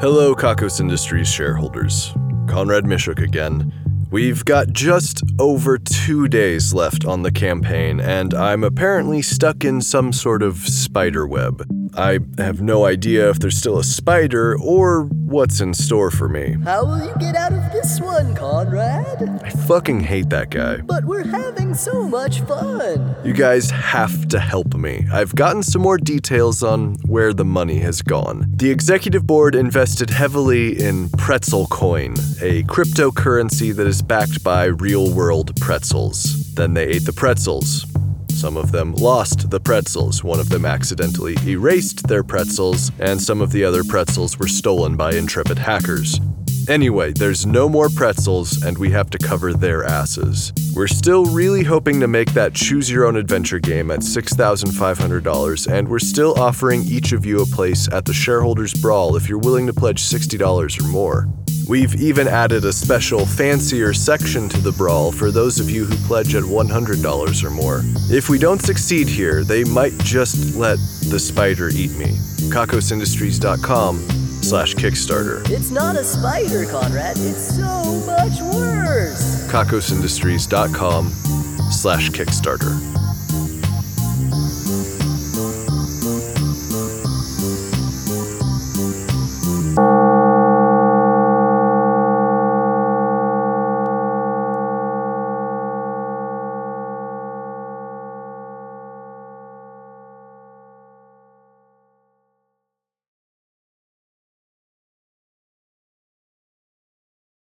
Hello, Kakos Industries shareholders. Conrad Mishuk again. We've got just over two days left on the campaign, and I'm apparently stuck in some sort of spider web. I have no idea if there's still a spider or what's in store for me. How will you get out of this one, Conrad? I fucking hate that guy. But we're having so much fun. You guys have to help me. I've gotten some more details on where the money has gone. The executive board invested heavily in Pretzel Coin, a cryptocurrency that is backed by real world pretzels. Then they ate the pretzels. Some of them lost the pretzels. One of them accidentally erased their pretzels, and some of the other pretzels were stolen by intrepid hackers. Anyway, there's no more pretzels, and we have to cover their asses. We're still really hoping to make that choose your own adventure game at $6,500, and we're still offering each of you a place at the Shareholders Brawl if you're willing to pledge $60 or more. We've even added a special, fancier section to the brawl for those of you who pledge at $100 or more. If we don't succeed here, they might just let the spider eat me. KakosIndustries.com slash Kickstarter. It's not a spider, Conrad. It's so much worse. KakosIndustries.com slash Kickstarter.